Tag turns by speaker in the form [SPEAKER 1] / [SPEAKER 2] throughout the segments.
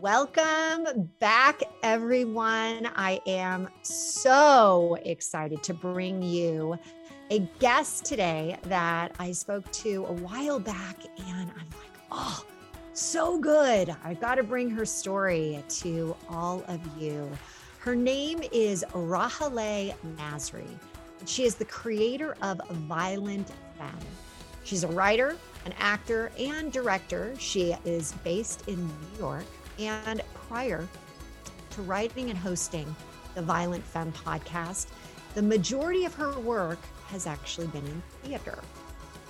[SPEAKER 1] Welcome back, everyone. I am so excited to bring you a guest today that I spoke to a while back, and I'm like, oh, so good. I've got to bring her story to all of you. Her name is Rahaleh Nassri. She is the creator of Violent Femme. She's a writer, an actor, and director. She is based in New York. And prior to writing and hosting the Violent Femme podcast, the majority of her work has actually been in theater.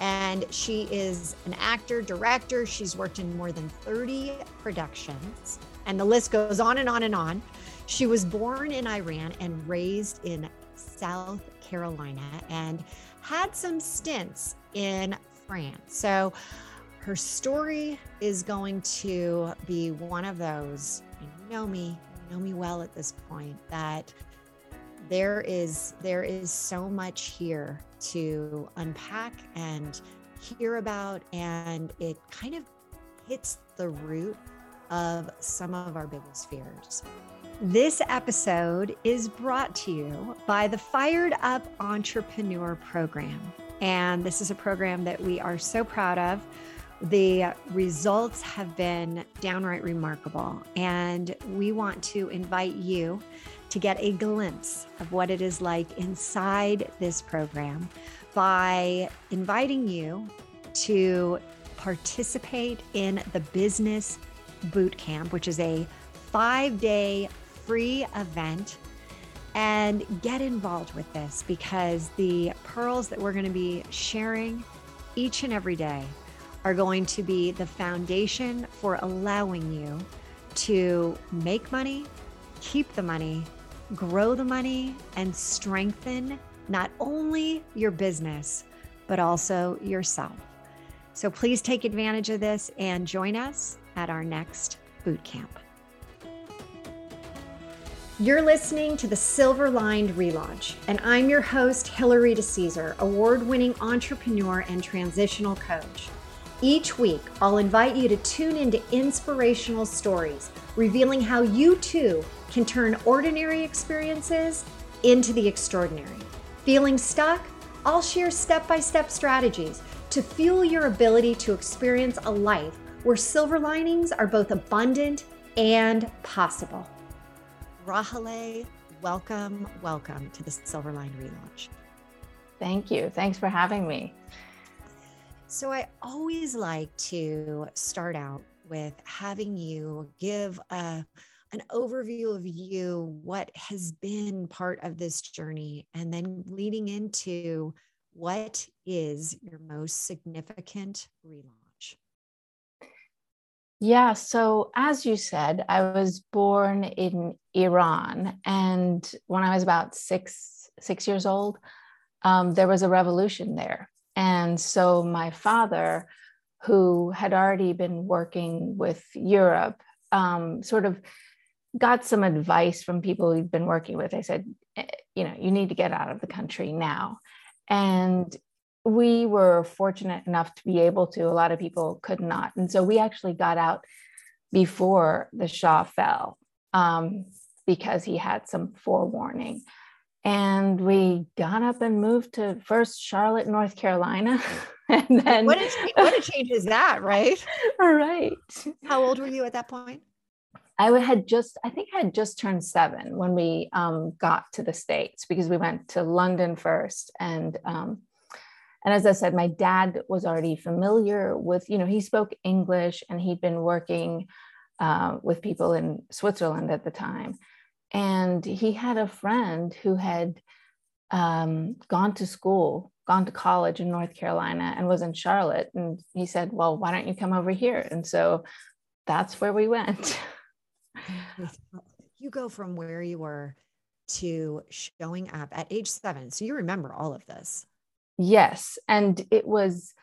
[SPEAKER 1] And she is an actor, director. She's worked in more than 30 productions, and the list goes on and on and on. She was born in Iran and raised in South Carolina and had some stints in France. So her story is going to be one of those, you know me, you know me well at this point, that there is there is so much here to unpack and hear about and it kind of hits the root of some of our biggest fears. This episode is brought to you by the Fired Up Entrepreneur Program. And this is a program that we are so proud of. The results have been downright remarkable. And we want to invite you to get a glimpse of what it is like inside this program by inviting you to participate in the Business Boot Camp, which is a five day free event. And get involved with this because the pearls that we're going to be sharing each and every day are going to be the foundation for allowing you to make money, keep the money, grow the money, and strengthen not only your business, but also yourself. So please take advantage of this and join us at our next boot camp. You're listening to the Silver Lined Relaunch, and I'm your host, Hilary DeCesar, award winning entrepreneur and transitional coach. Each week, I'll invite you to tune into inspirational stories, revealing how you too can turn ordinary experiences into the extraordinary. Feeling stuck? I'll share step by step strategies to fuel your ability to experience a life where silver linings are both abundant and possible. Rahaleh, welcome, welcome to the Silver Line relaunch.
[SPEAKER 2] Thank you. Thanks for having me.
[SPEAKER 1] So I always like to start out with having you give a, an overview of you, what has been part of this journey, and then leading into what is your most significant relaunch?
[SPEAKER 2] Yeah, so as you said, I was born in Iran, and when I was about six six years old, um, there was a revolution there, and so my father, who had already been working with Europe, um, sort of got some advice from people he'd been working with. I said, eh, you know, you need to get out of the country now. And we were fortunate enough to be able to, a lot of people could not. And so we actually got out before the Shah fell um, because he had some forewarning. And we got up and moved to first Charlotte, North Carolina. and then
[SPEAKER 1] what a, what a change is that, right?
[SPEAKER 2] right.
[SPEAKER 1] How old were you at that point?
[SPEAKER 2] I had just, I think I had just turned seven when we um, got to the States because we went to London first. And, um, and as I said, my dad was already familiar with, you know, he spoke English and he'd been working uh, with people in Switzerland at the time and he had a friend who had um, gone to school gone to college in north carolina and was in charlotte and he said well why don't you come over here? And so that's where we went.
[SPEAKER 1] You go from where you were to showing up at age seven so you remember all of this.
[SPEAKER 2] Yes and it was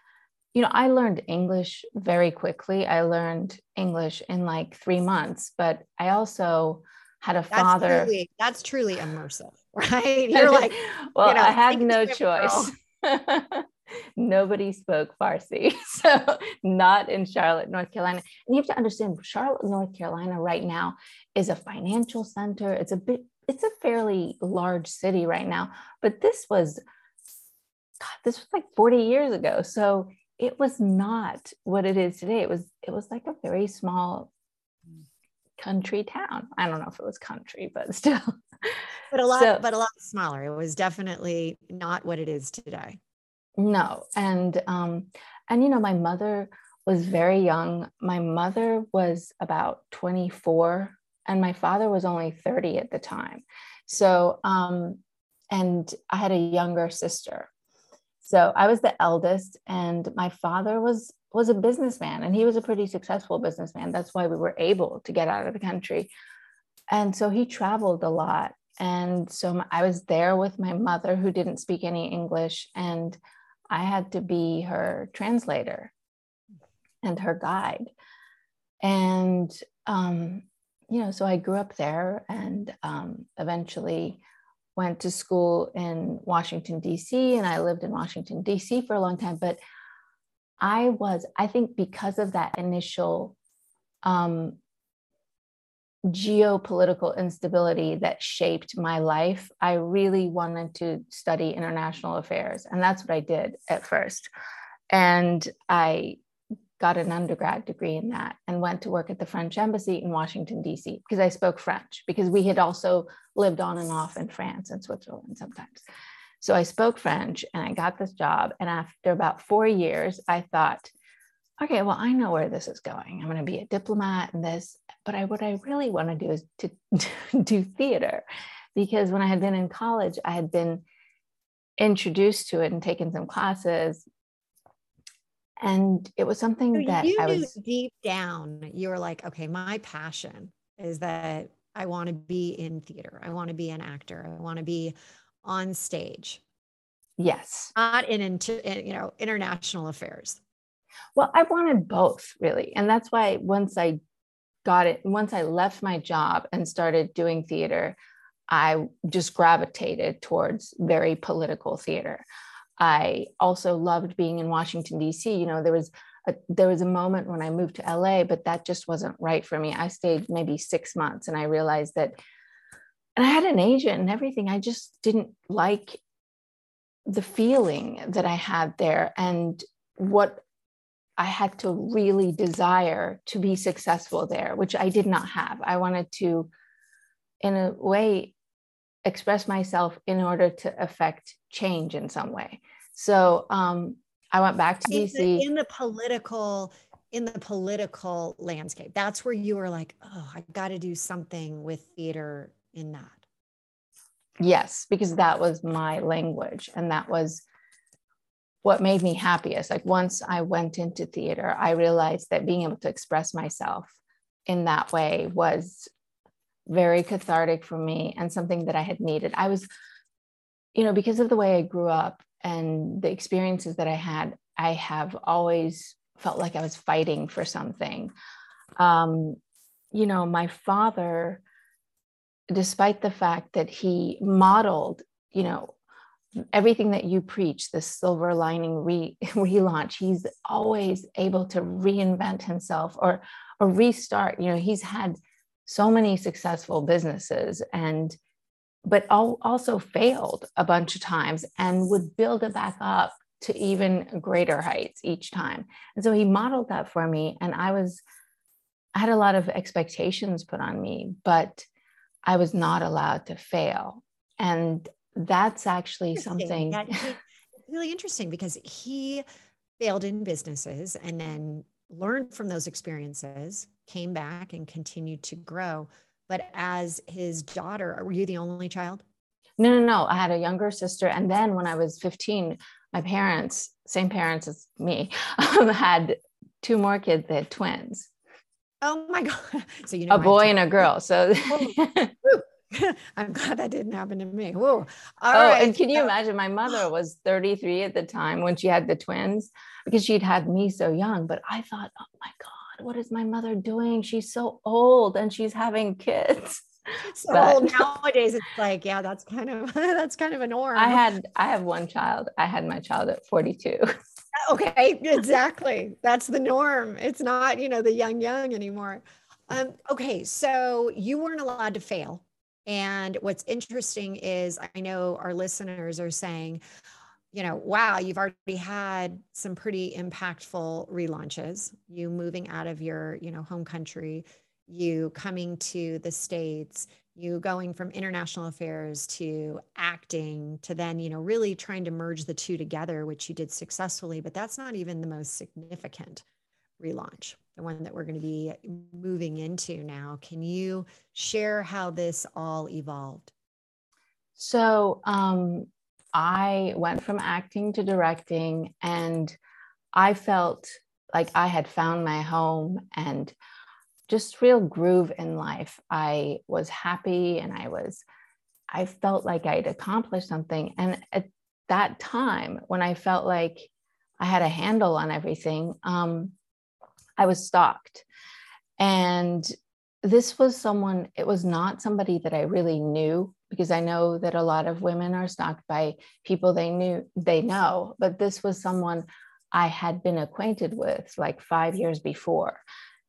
[SPEAKER 2] you know i learned english very quickly. I learned english in like three months but i also had a
[SPEAKER 1] that's
[SPEAKER 2] father.
[SPEAKER 1] Truly, that's truly immersive, right? You're like,
[SPEAKER 2] well,
[SPEAKER 1] you know,
[SPEAKER 2] I had no choice. nobody spoke Farsi. So, not in Charlotte, North Carolina. And you have to understand Charlotte, North Carolina right now is a financial center. It's a bit, it's a fairly large city right now, but this was, God, this was like 40 years ago. So, it was not what it is today. It was, it was like a very small country town. I don't know if it was country, but still.
[SPEAKER 1] But a lot, so, but a lot smaller. It was definitely not what it is today.
[SPEAKER 2] No, and um, and you know, my mother was very young. My mother was about 24, and my father was only 30 at the time. So, um, and I had a younger sister. So I was the eldest, and my father was was a businessman, and he was a pretty successful businessman. That's why we were able to get out of the country. And so he traveled a lot. And so I was there with my mother, who didn't speak any English, and I had to be her translator and her guide. And, um, you know, so I grew up there and um, eventually went to school in Washington, D.C., and I lived in Washington, D.C. for a long time. But I was, I think, because of that initial um, geopolitical instability that shaped my life, I really wanted to study international affairs. And that's what I did at first. And I got an undergrad degree in that and went to work at the French embassy in Washington, D.C., because I spoke French, because we had also lived on and off in France and Switzerland sometimes. So I spoke French and I got this job. And after about four years, I thought, okay, well, I know where this is going. I'm going to be a diplomat and this, but I, what I really want to do is to, to do theater because when I had been in college, I had been introduced to it and taken some classes. And it was something so that I was
[SPEAKER 1] deep down, you were like, okay, my passion is that I want to be in theater. I want to be an actor. I want to be on stage.
[SPEAKER 2] Yes.
[SPEAKER 1] Not in, in you know, international affairs.
[SPEAKER 2] Well, I wanted both really. And that's why once I got it, once I left my job and started doing theater, I just gravitated towards very political theater. I also loved being in Washington D.C. You know, there was a, there was a moment when I moved to LA, but that just wasn't right for me. I stayed maybe six months, and I realized that, and I had an agent and everything. I just didn't like the feeling that I had there, and what I had to really desire to be successful there, which I did not have. I wanted to, in a way, express myself in order to affect change in some way. So um, I went back to
[SPEAKER 1] in
[SPEAKER 2] DC.
[SPEAKER 1] The, in the political, in the political landscape, that's where you were like, oh, I got to do something with theater in that.
[SPEAKER 2] Yes, because that was my language, and that was what made me happiest. Like once I went into theater, I realized that being able to express myself in that way was very cathartic for me and something that I had needed. I was, you know, because of the way I grew up and the experiences that I had, I have always felt like I was fighting for something. Um, you know, my father, despite the fact that he modeled, you know, everything that you preach, the silver lining re- relaunch, he's always able to reinvent himself or or restart. You know, he's had so many successful businesses and but all, also failed a bunch of times and would build it back up to even greater heights each time. And so he modeled that for me. And I was, I had a lot of expectations put on me, but I was not allowed to fail. And that's actually something
[SPEAKER 1] it's really interesting because he failed in businesses and then learned from those experiences came back and continued to grow. But as his daughter were you the only child?
[SPEAKER 2] No no no. I had a younger sister. And then when i was 15 my parents same parents as me um, had two more kids. They had twins
[SPEAKER 1] oh my god so you know
[SPEAKER 2] a boy and a girl so
[SPEAKER 1] I'm glad that didn't happen to me. Whoa.
[SPEAKER 2] All oh, right. and can you imagine? My mother was 33 at the time when she had the twins because she'd had me so young. But I thought, oh my God, what is my mother doing? She's so old and she's having kids.
[SPEAKER 1] so but, nowadays it's like, yeah, that's kind of that's kind of a norm.
[SPEAKER 2] I had I have one child. I had my child at 42.
[SPEAKER 1] Okay, exactly. That's the norm. It's not, you know, the young young anymore. Um, okay, so you weren't allowed to fail. And what's interesting is I know our listeners are saying, you know, wow, you've already had some pretty impactful relaunches, you moving out of your, you know, home country, you coming to the States, you going from international affairs to acting to then, you know, really trying to merge the two together, which you did successfully, but that's not even the most significant relaunch, the one that we're going to be moving into now. Can you share how this all evolved?
[SPEAKER 2] So, um, I went from acting to directing, and I felt like I had found my home and just real groove in life. I was happy and I was, I felt like I'd accomplished something. And at that time, when I felt like I had a handle on everything, um, I was stalked. And this was someone, it was not somebody that I really knew because I know that a lot of women are stalked by people they knew they know, but this was someone I had been acquainted with like five years before.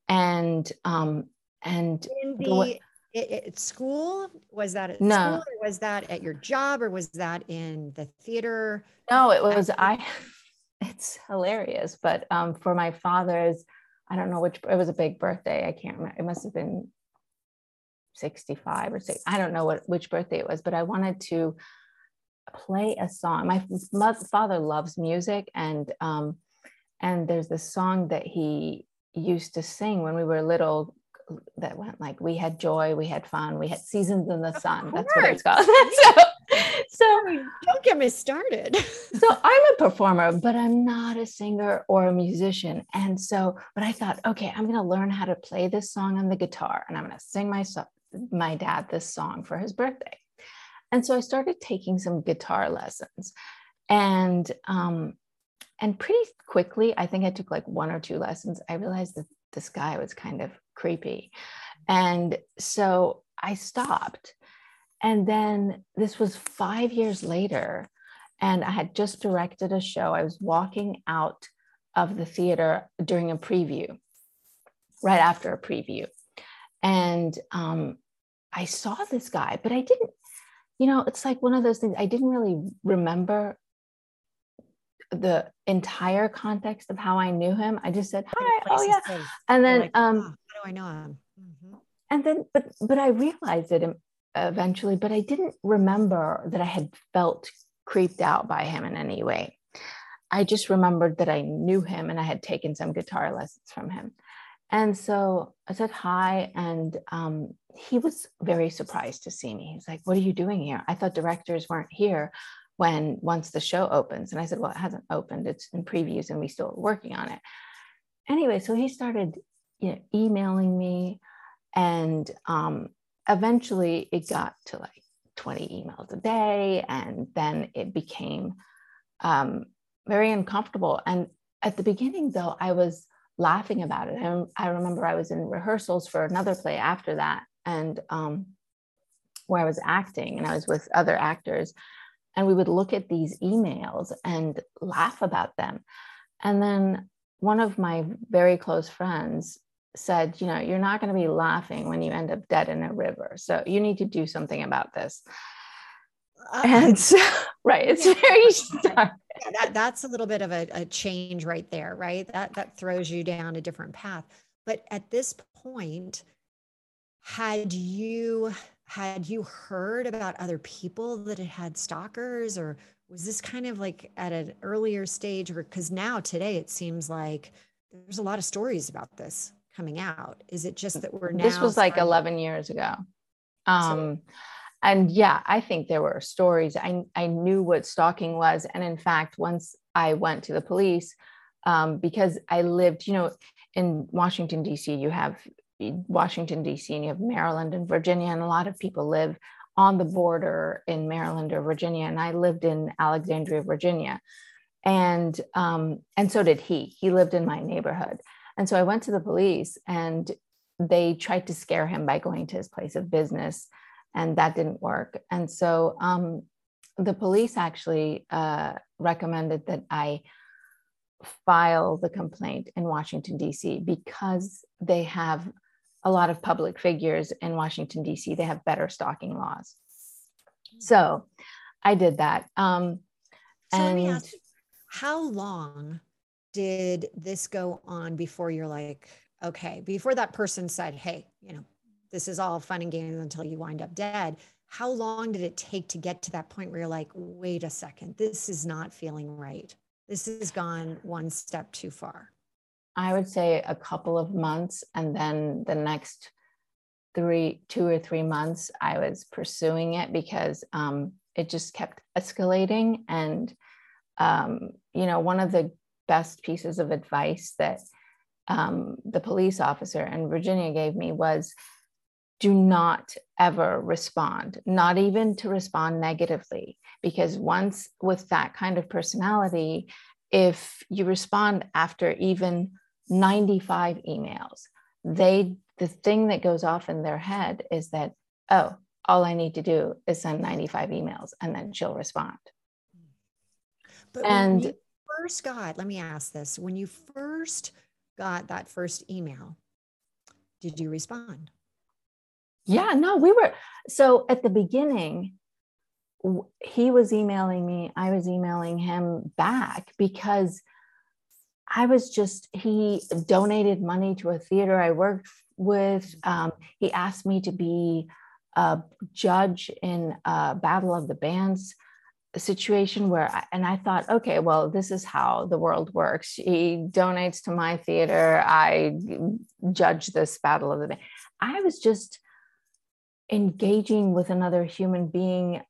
[SPEAKER 2] And um and
[SPEAKER 1] in the, the at school was that at no. school or was that at your job or was that in the theater?
[SPEAKER 2] No, it was I it's hilarious, but um for my father's I don't know which it was a big birthday. I can't remember. It must have been 65 or 6 i don't know what which birthday it was but i wanted to play a song my mother, father loves music and um and there's this song that he used to sing when we were little that went like we had joy we had fun we had seasons in the sun. That's what it's called. So,
[SPEAKER 1] so don't get me started.
[SPEAKER 2] So i'm a performer but i'm not a singer or a musician. And so but i thought okay i'm going to learn how to play this song on the guitar and i'm going to sing my my dad this song for his birthday. And so I started taking some guitar lessons. And um, and pretty quickly, I think I took like one or two lessons. I realized that this guy was kind of creepy. And so I stopped. And then this was five years later, and I had just directed a show. I was walking out of the theater during a preview, right after a preview. And um, I saw this guy, but I didn't, you know, it's like one of those things I didn't really remember the entire context of how I knew him. I just said, hi, oh yeah. And then, like, um, oh,
[SPEAKER 1] how do I know him? Mm-hmm.
[SPEAKER 2] And then, but, but I realized it eventually, but I didn't remember that I had felt creeped out by him in any way. I just remembered that I knew him and I had taken some guitar lessons from him. And so I said hi, and um, he was very surprised to see me. He's like, What are you doing here? I thought directors weren't here when once the show opens. And I said, Well, it hasn't opened, it's in previews, and we still are working on it. Anyway, so he started you know, emailing me, and um, eventually it got to like 20 emails a day, and then it became um, very uncomfortable. And at the beginning, though, I was laughing about it. And I remember I was in rehearsals for another play after that, and um, where I was acting, and I was with other actors, and we would look at these emails and laugh about them. And then one of my very close friends said, You know, you're not going to be laughing when you end up dead in a river. So you need to do something about this. Uh, and so, right, it's yeah. very stark.
[SPEAKER 1] Yeah, that, that's a little bit of a, a change right there, right? That that throws you down a different path. But at this point, had you had you heard about other people that had had stalkers or was this kind of like at an earlier stage or because now today it seems like there's a lot of stories about this coming out. Is it just that we're now
[SPEAKER 2] this was like 11 years ago. Um so, and yeah i think there were stories. I i knew what stalking was. And in fact once i went to the police um, because i lived you know in washington d.c you have washington d.c and you have maryland and virginia and a lot of people live on the border in maryland or virginia and i lived in alexandria virginia and um, and so did he he lived in my neighborhood and so i went to the police and they tried to scare him by going to his place of business, and that didn't work. And so um, the police actually uh, recommended that I file the complaint in Washington, D.C., because they have a lot of public figures in Washington, D.C., they have better stalking laws. So I did that. Um,
[SPEAKER 1] so and let me ask you, how long did this go on before you're like, okay, before that person said, hey, you know, this is all fun and games until you wind up dead? How long did it take to get to that point where you're like, wait a second, this is not feeling right? This has gone one step too far.
[SPEAKER 2] I would say a couple of months. And then the next three, two or three months, I was pursuing it because um, it just kept escalating. And, um, you know, one of the best pieces of advice that um, the police officer in Virginia gave me was do not ever respond, not even to respond negatively. Because once with that kind of personality, if you respond after even 95 emails, they the thing that goes off in their head is that, oh, all I need to do is send 95 emails and then she'll respond.
[SPEAKER 1] But and when you first got, let me ask this when you first got that first email, did you respond?
[SPEAKER 2] Yeah, no, we were. So at the beginning, he was emailing me, I was emailing him back because I was just, he donated money to a theater I worked with. Um, he asked me to be a judge in a Battle of the Bands situation where, I, and I thought, okay, well, this is how the world works. He donates to my theater. I judge this Battle of the Bands. I was just engaging with another human being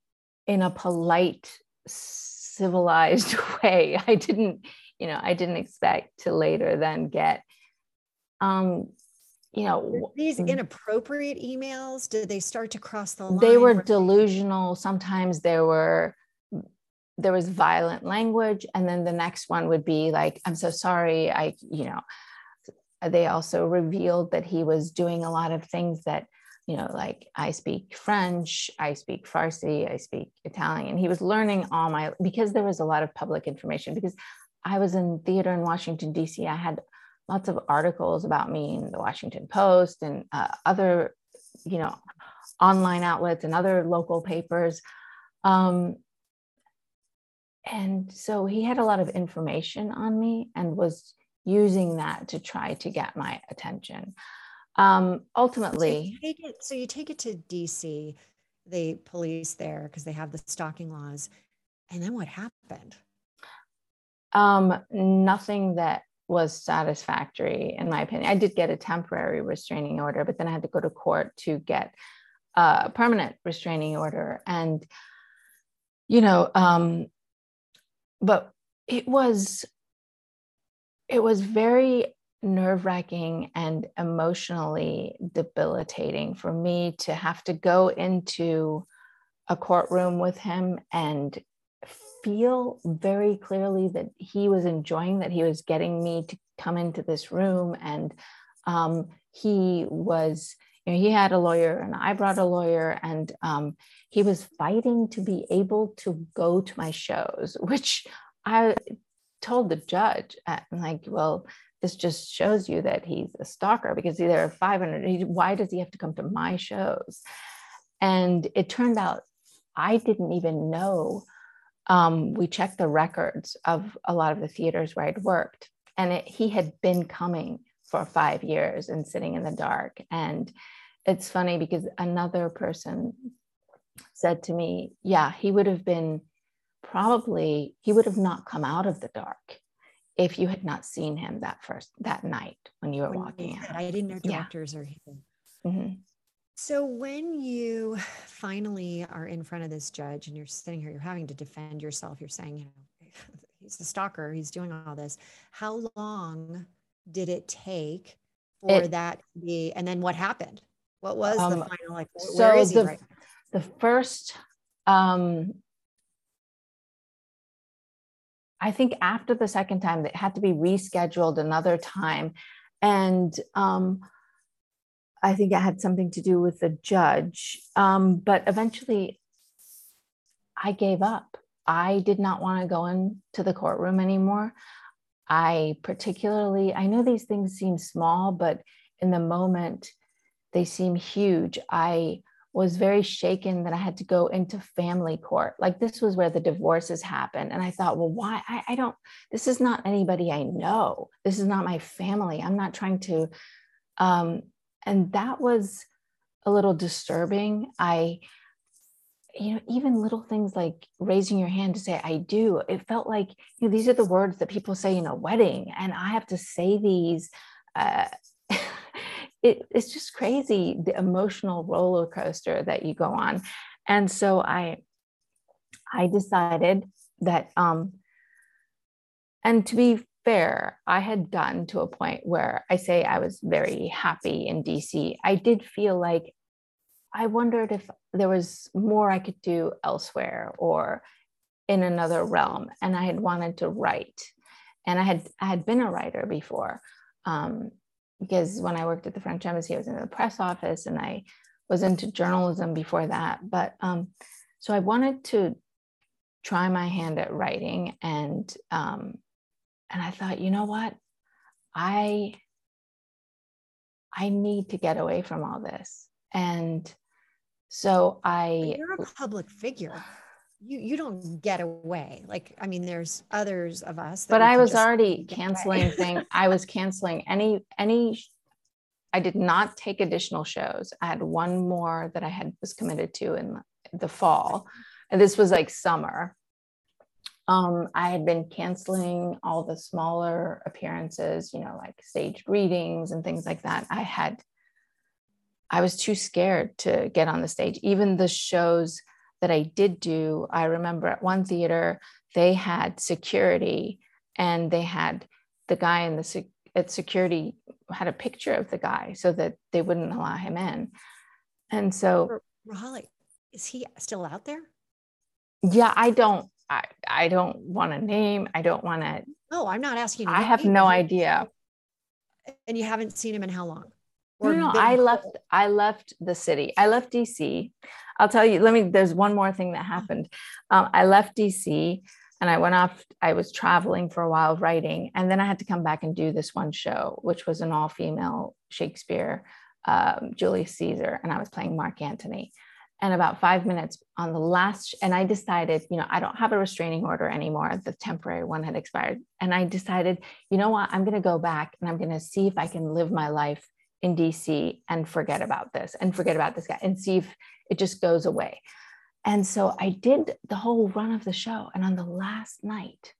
[SPEAKER 2] in a polite, civilized way. I didn't you know, I didn't expect to later then get, um, you know,
[SPEAKER 1] these inappropriate emails. Did they start to cross the line?
[SPEAKER 2] They were delusional. Sometimes there were there was violent language, and then the next one would be like, "I'm so sorry." I, you know, they also revealed that he was doing a lot of things that you know, like I speak French, I speak Farsi, I speak Italian. He was learning all my because there was a lot of public information because I was in theater in Washington, D.C. I had lots of articles about me in the Washington Post and uh, other, you know, online outlets and other local papers. Um, and so he had a lot of information on me and was using that to try to get my attention. Um, ultimately,
[SPEAKER 1] so you, it, so you take it to DC, the police there because they have the stalking laws, and then what happened?
[SPEAKER 2] Um, nothing that was satisfactory, in my opinion. I did get a temporary restraining order, but then I had to go to court to get a permanent restraining order. And, you know, um, but it was it was very nerve wracking and emotionally debilitating for me to have to go into a courtroom with him and feel very clearly that he was enjoying that he was getting me to come into this room and um, he was you know he had a lawyer and i brought a lawyer and um, he was fighting to be able to go to my shows which i told the judge uh, I'm like well this just shows you that he's a stalker because there are 500 why does he have to come to my shows? And it turned out i didn't even know um, we checked the records of a lot of the theaters where I'd worked, and it, he had been coming for five years and sitting in the dark. And it's funny because another person said to me, Yeah, he would have been probably, he would have not come out of the dark if you had not seen him that first, that night when you were when walking out.
[SPEAKER 1] I didn't know doctors yeah. are hidden. Mm-hmm. So when you finally are in front of this judge and you're sitting here, you're having to defend yourself, you're saying, you know, he's a stalker, he's doing all this. How long did it take for it, that to be and then what happened? What was um, the final like so
[SPEAKER 2] the, right the first um I think after the second time, it had to be rescheduled another time. And um, I think it had something to do with the judge. Um, but eventually, I gave up. I did not want to go into the courtroom anymore. I particularly, I know these things seem small, but in the moment, they seem huge. I was very shaken that I had to go into family court. Like this was where the divorces happened. And I thought, well, why? I, I don't, this is not anybody I know. This is not my family. I'm not trying to. Um, and that was a little disturbing. I, you know, even little things like raising your hand to say, I do, it felt like, you know, these are the words that people say in a wedding. And I have to say these. Uh, it, it's just crazy the emotional roller coaster that you go on and so i i decided that um and to be fair i had gotten to a point where i say i was very happy in dc i did feel like i wondered if there was more i could do elsewhere or in another realm and i had wanted to write and i had i had been a writer before um, because when I worked at the French embassy, I was in the press office and I was into journalism before that. But um, so I wanted to try my hand at writing, and um, and I thought, you know what, I I need to get away from all this, and so I.
[SPEAKER 1] But you're a public figure. You you don't get away. Like i mean there's others of us
[SPEAKER 2] but i was already canceling thing i was canceling any any i did not take additional shows. I had one more that i had was committed to in the fall. And this was like summer um, I had been canceling all the smaller appearances, you know, like staged readings and things like that. I had, I was too scared to get on the stage. Even the shows that I did do, I remember at one theater, they had security and they had the guy in the sec- at security had a picture of the guy so that they wouldn't allow him in. And so
[SPEAKER 1] Raleigh, is he still out there?
[SPEAKER 2] Yeah, I don't I, I don't want to name. I don't want to.
[SPEAKER 1] No, I'm not asking.
[SPEAKER 2] I have no idea.
[SPEAKER 1] And you haven't seen him in how long?
[SPEAKER 2] Or no, no, I left. I left the city. I left DC. I'll tell you. Let me. There's one more thing that happened. Um, I left DC and I went off. I was traveling for a while writing, and then I had to come back and do this one show, which was an all-female Shakespeare, um, Julius Caesar, and I was playing Mark Antony. And about five minutes on the last, and I decided, you know, I don't have a restraining order anymore. The temporary one had expired, and I decided, you know what, I'm going to go back and I'm going to see if I can live my life in DC and forget about this and forget about this guy and see if it just goes away. And so I did the whole run of the show. And on the last night,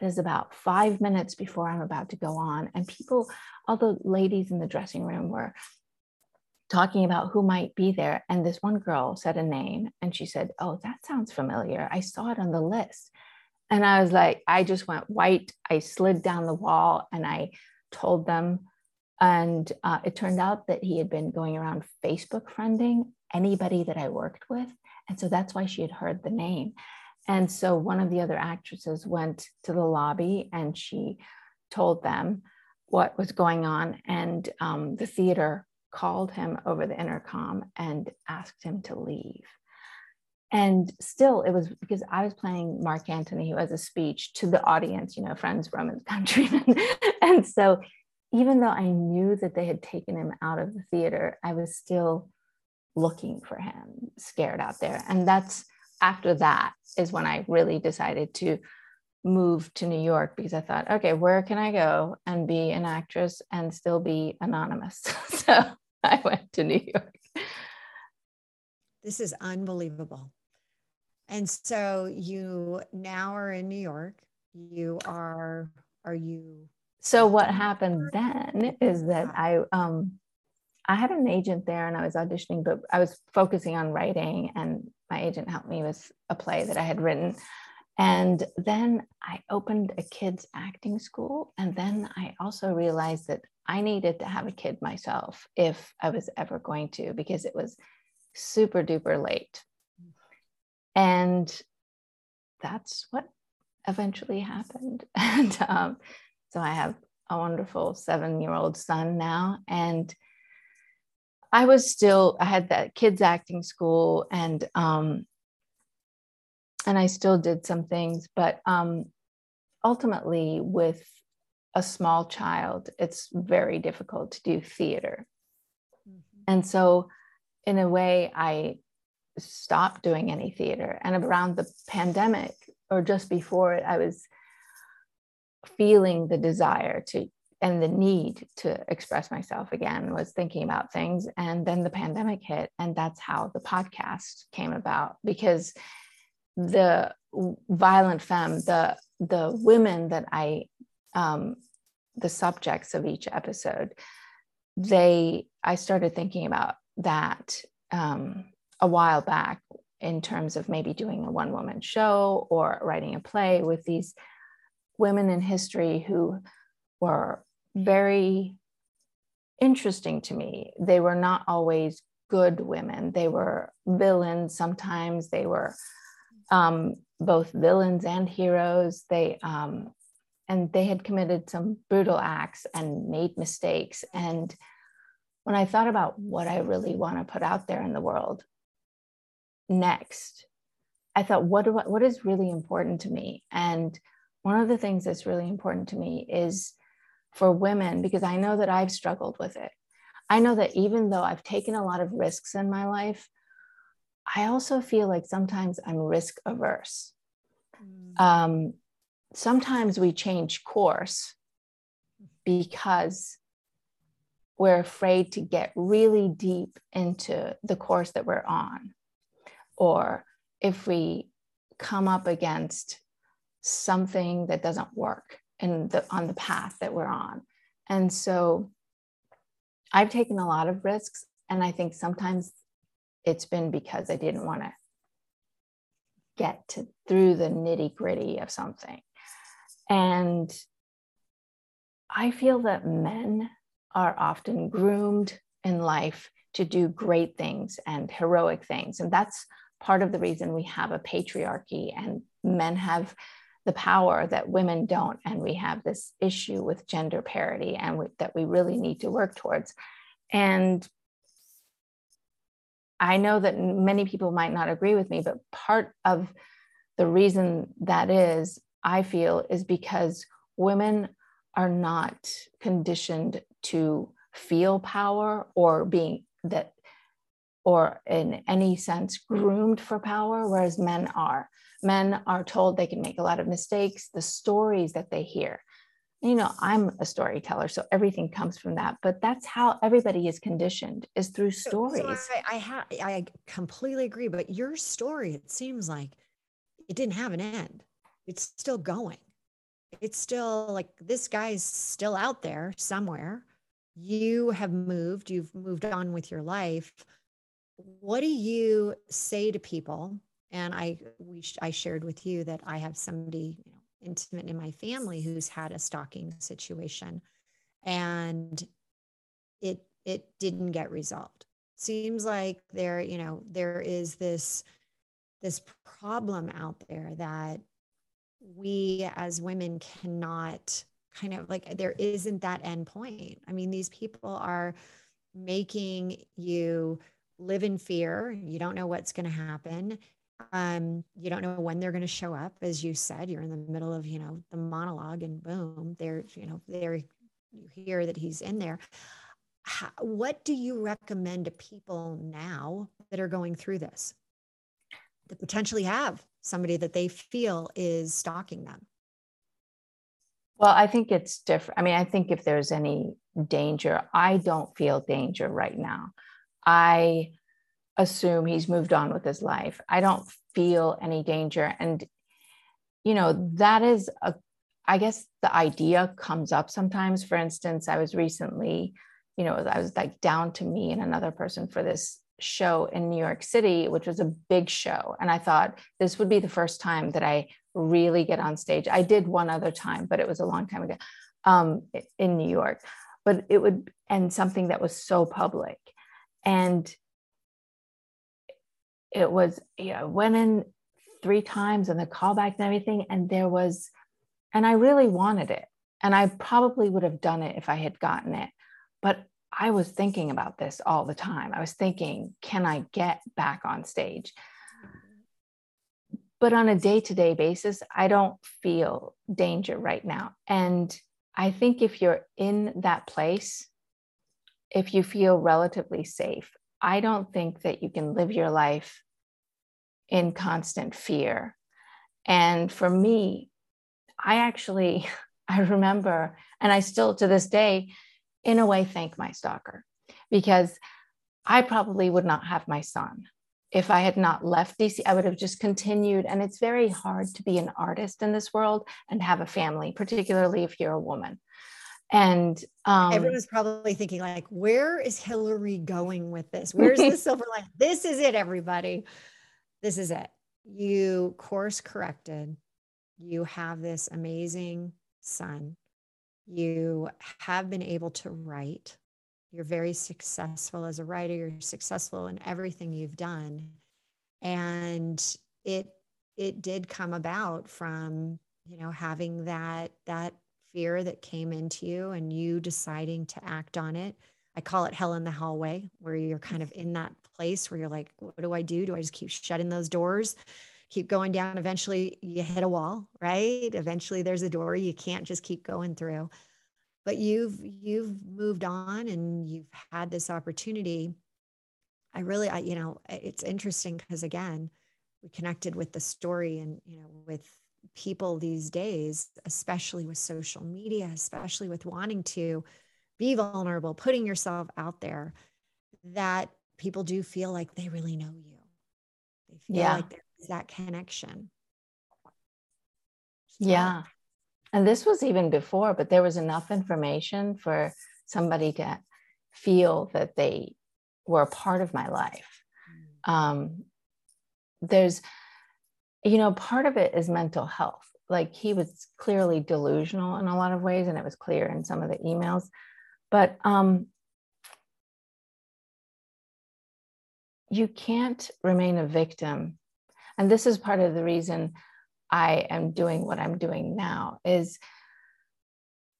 [SPEAKER 2] it is about five minutes before I'm about to go on. And people, all the ladies in the dressing room were talking about who might be there. And this one girl said a name and she said, Oh, that sounds familiar. I saw it on the list. And I was like, I just went white. I slid down the wall and I told them and uh, it turned out that he had been going around Facebook friending anybody that I worked with. And so that's why she had heard the name. And so one of the other actresses went to the lobby and she told them what was going on. And um, the theater called him over the intercom and asked him to leave. And still, it was because I was playing Mark Antony, who has a speech to the audience, you know, friends, Romans, countrymen. and so even though I knew that they had taken him out of the theater, I was still looking for him, scared out there. And that's after that is when I really decided to move to New York because I thought, okay, where can I go and be an actress and still be anonymous? so I went to New York.
[SPEAKER 1] This is unbelievable. And so you now are in New York. You are, are you
[SPEAKER 2] so what happened then is that I um I had an agent there and I was auditioning, but I was focusing on writing and my agent helped me with a play that I had written. And then I opened a kids acting school. And then I also realized that I needed to have a kid myself if I was ever going to, because it was super duper late. And that's what eventually happened. And um, so I have a wonderful seven year old son now. And I was still, I had that kids acting school and, um, and I still did some things, but um, ultimately with a small child, it's very difficult to do theater. Mm-hmm. And so, in a way, I stopped doing any theater. And around the pandemic, or just before it, I was feeling the desire to and the need to express myself again was thinking about things and then the pandemic hit and that's how the podcast came about because the violent femme the the women that i um, the subjects of each episode they i started thinking about that um, a while back in terms of maybe doing a one woman show or writing a play with these women in history who were very interesting to me. They were not always good women, they were villains. Sometimes they were um, both villains and heroes. They um, and they had committed some brutal acts and made mistakes. And when I thought about what I really want to put out there in the world next, I thought, what do I, what is really important to me? And one of the things that's really important to me is for women because I know that I've struggled with it. I know that even though I've taken a lot of risks in my life, I also feel like sometimes I'm risk averse. Mm. Um, sometimes we change course because we're afraid to get really deep into the course that we're on. Or if we come up against something that doesn't work in the on the path that we're on and so i've taken a lot of risks and i think sometimes it's been because i didn't want to get to through the nitty gritty of something and i feel that men are often groomed in life to do great things and heroic things. And that's part of the reason we have a patriarchy and men have the power that women don't. And we have this issue with gender parity and we, that we really need to work towards. And i know that many people might not agree with me but part of the reason that is i feel is because women are not conditioned to feel power or being that or in any sense groomed for power whereas men are. Men are told they can make a lot of mistakes the stories that they hear. You know i'm a storyteller so everything comes from that but that's how everybody is conditioned is through stories so,
[SPEAKER 1] so I, I have i completely agree but your story it seems like it didn't have an end it's still going. It's still like this guy's still out there somewhere. You have moved you've moved on with your life. What do you say to people? And I we I shared with you that I have somebody you know, intimate in my family who's had a stalking situation, and it it didn't get resolved. Seems like there you know there is this this problem out there that we as women cannot kind of like there isn't that end point. I mean, these people are making you live in fear. You don't know what's going to happen um, you don't know when they're going to show up as you said you're in the middle of you know the monologue and boom there you know there you hear that he's in there How, what do you recommend to people now that are going through this that potentially have somebody that they feel is stalking them
[SPEAKER 2] well i think it's different i mean i think if there's any danger i don't feel danger right now i assume he's moved on with his life. I don't feel any danger. And, you know, that is a, I guess the idea comes up sometimes. For instance, I was recently, you know, I was like down to me and another person for this show in New York City, which was a big show. And I thought this would be the first time that I really get on stage. I did one other time, but it was a long time ago um, in New York. But it would, and something that was so public. And it was you know went in three times and the callback and everything and there was and i really wanted it and i probably would have done it if i had gotten it but I was thinking about this all the time. I was thinking, can I get back on stage? But on a day to day basis, I don't feel danger right now. And I think if you're in that place, if you feel relatively safe, I don't think that you can live your life in constant fear. And for me, I actually, I remember, and I still to this day, in a way, thank my stalker because I probably would not have my son if I had not left DC, I would have just continued. And it's very hard to be an artist in this world and have a family, particularly if you're a woman. And
[SPEAKER 1] um, everyone's probably thinking, like, where is Hillary going with this? Where's the silver line? This is it, everybody. This is it. You course corrected. You have this amazing son. You have been able to write. You're very successful as a writer you're successful in everything you've done. And it it did come about from you know having that that fear that came into you and you deciding to act on it. I call it hell in the hallway where you're kind of in that place where you're like what do i do? Do i just keep shutting those doors keep going down. Eventually you hit a wall right? Eventually there's a door you can't just keep going through. But you've you've moved on and you've had this opportunity. I really i you know it's interesting because again we connected with the story and you know with people these days especially with social media especially with wanting to be vulnerable putting yourself out there that people do feel like they really know you. They feel yeah. like there's that connection.
[SPEAKER 2] So, yeah. And this was even before but there was enough information for somebody to feel that they were a part of my life. Mm. um, there's you know part of it is mental health. Like he was clearly delusional in a lot of ways and it was clear in some of the emails. But um, you can't remain a victim and this is part of the reason I am doing what I'm doing now is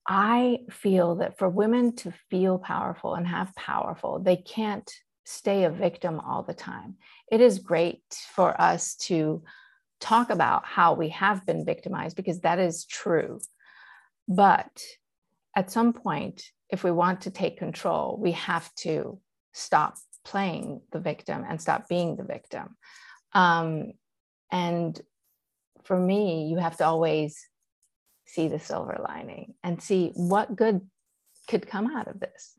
[SPEAKER 2] I feel that for women to feel powerful and have powerful, they can't stay a victim all the time. It is great for us to talk about how we have been victimized because that is true. But at some point, if we want to take control, we have to stop playing the victim and stop being the victim. Um, and for me, you have to always see the silver lining and see what good could come out of this.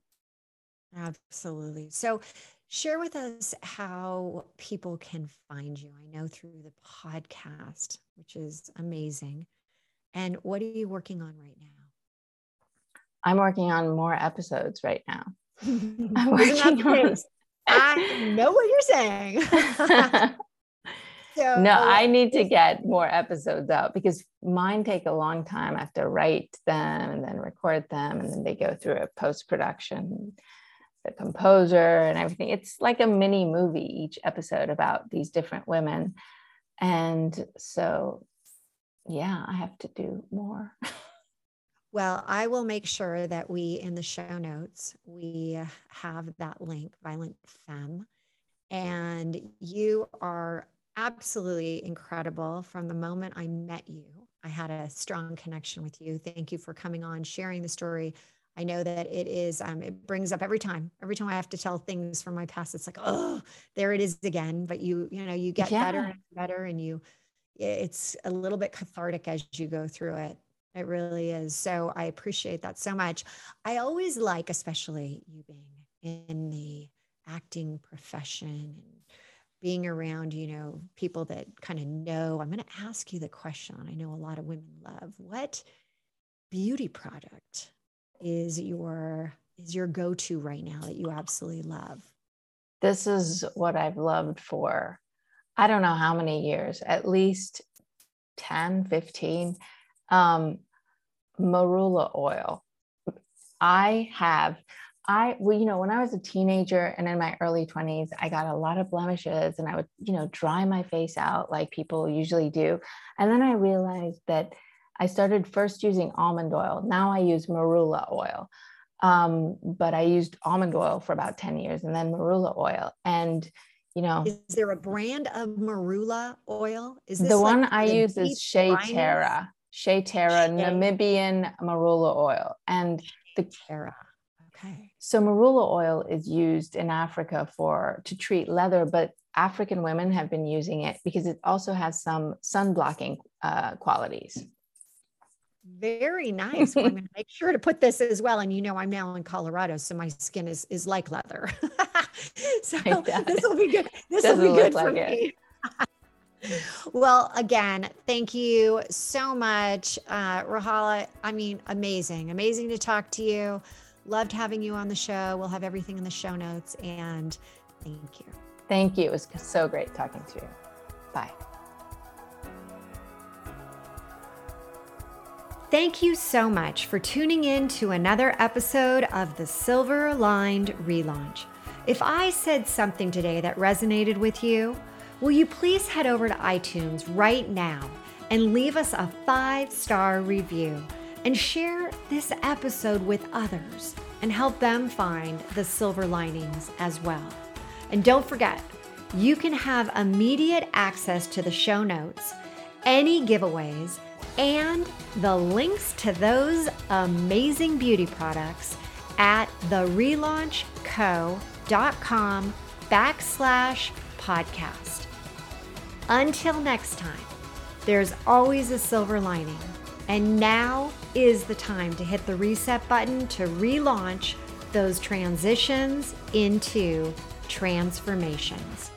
[SPEAKER 1] Absolutely. So, share with us how people can find you. I know through the podcast, which is amazing. And what are you working on right now?
[SPEAKER 2] I'm working on more episodes right now. I'm working
[SPEAKER 1] on... I know what you're saying.
[SPEAKER 2] So no, I need to get more episodes out because mine take a long time. I have to write them and then record them, and then they go through a post production, the composer and everything. It's like a mini movie each episode about these different women, and so yeah, I have to do more.
[SPEAKER 1] Well, I will make sure that we in the show notes we have that link, Violent Femme, and you are absolutely incredible from the moment I met you. I had a strong connection with you. Thank you for coming on, sharing the story. I know that it is, um, it brings up every time, every time I have to tell things from my past, it's like, oh, there it is again. But you, you know, you get yeah. better and better and you, it's a little bit cathartic as you go through it. It really is. So I appreciate that so much. I always like, especially you being in the acting profession and being around, you know, people that kind of know, I'm going to ask you the question I know a lot of women love. What beauty product is your is your go-to right now that you absolutely love?
[SPEAKER 2] This is what I've loved for I don't know how many years, at least 10, 15. Um, marula oil. I have I, well, you know, when I was a teenager and in my early 20s, I got a lot of blemishes and I would, you know, dry my face out like people usually do. And then I realized that I started first using almond oil. Now I use marula oil. Um, but I used almond oil for about 10 years and then marula oil. And, you know,
[SPEAKER 1] is there a brand of marula oil? Is this
[SPEAKER 2] the one I use is Shea Terra, Shea Terra Namibian marula oil. And the
[SPEAKER 1] Terra. Okay.
[SPEAKER 2] So marula oil is used in Africa for to treat leather, but African women have been using it because it also has some sun blocking uh, qualities.
[SPEAKER 1] Very nice. Well, I'm going to make sure to put this as well. And you know, I'm now in Colorado, so my skin is is like leather. so this will be good. This will be good for like me. well, again, thank you so much, uh, Rahaleh. I mean, amazing, amazing to talk to you. Loved having you on the show. We'll have everything in the show notes. And thank you.
[SPEAKER 2] Thank you. It was so great talking to you. Bye.
[SPEAKER 1] Thank you so much for tuning in to another episode of the Silver Aligned Relaunch. If I said something today that resonated with you, will you please head over to iTunes right now and leave us a five star review and share this episode with others and help them find the silver linings as well. And don't forget, you can have immediate access to the show notes, any giveaways, and the links to those amazing beauty products at therelaunchco.com backslash podcast. Until next time, there's always a silver lining. And now is the time to hit the reset button to relaunch those transitions into transformations.